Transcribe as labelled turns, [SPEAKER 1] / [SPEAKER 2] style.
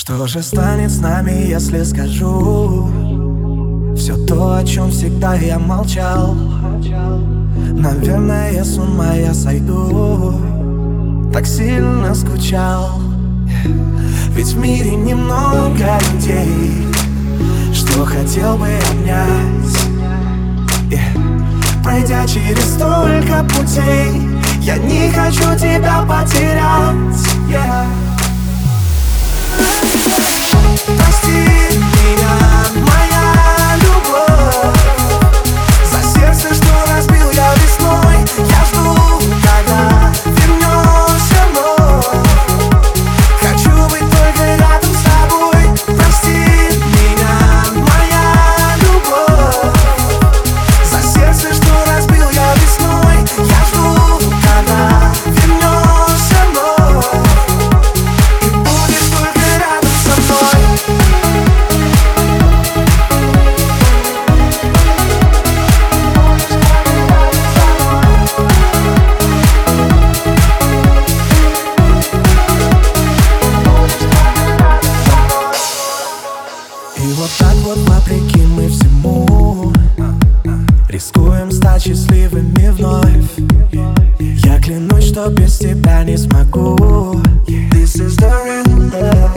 [SPEAKER 1] Что же станет с нами, если скажу? Все то, о чем всегда я молчал. Наверное, с ума я сойду. Так сильно скучал. Ведь в мире немного людей. Что хотел бы обнять? Пройдя через столько путей Я не хочу тебя потерять Рискуем стать счастливыми вновь Я клянусь, что без тебя не смогу This is the real love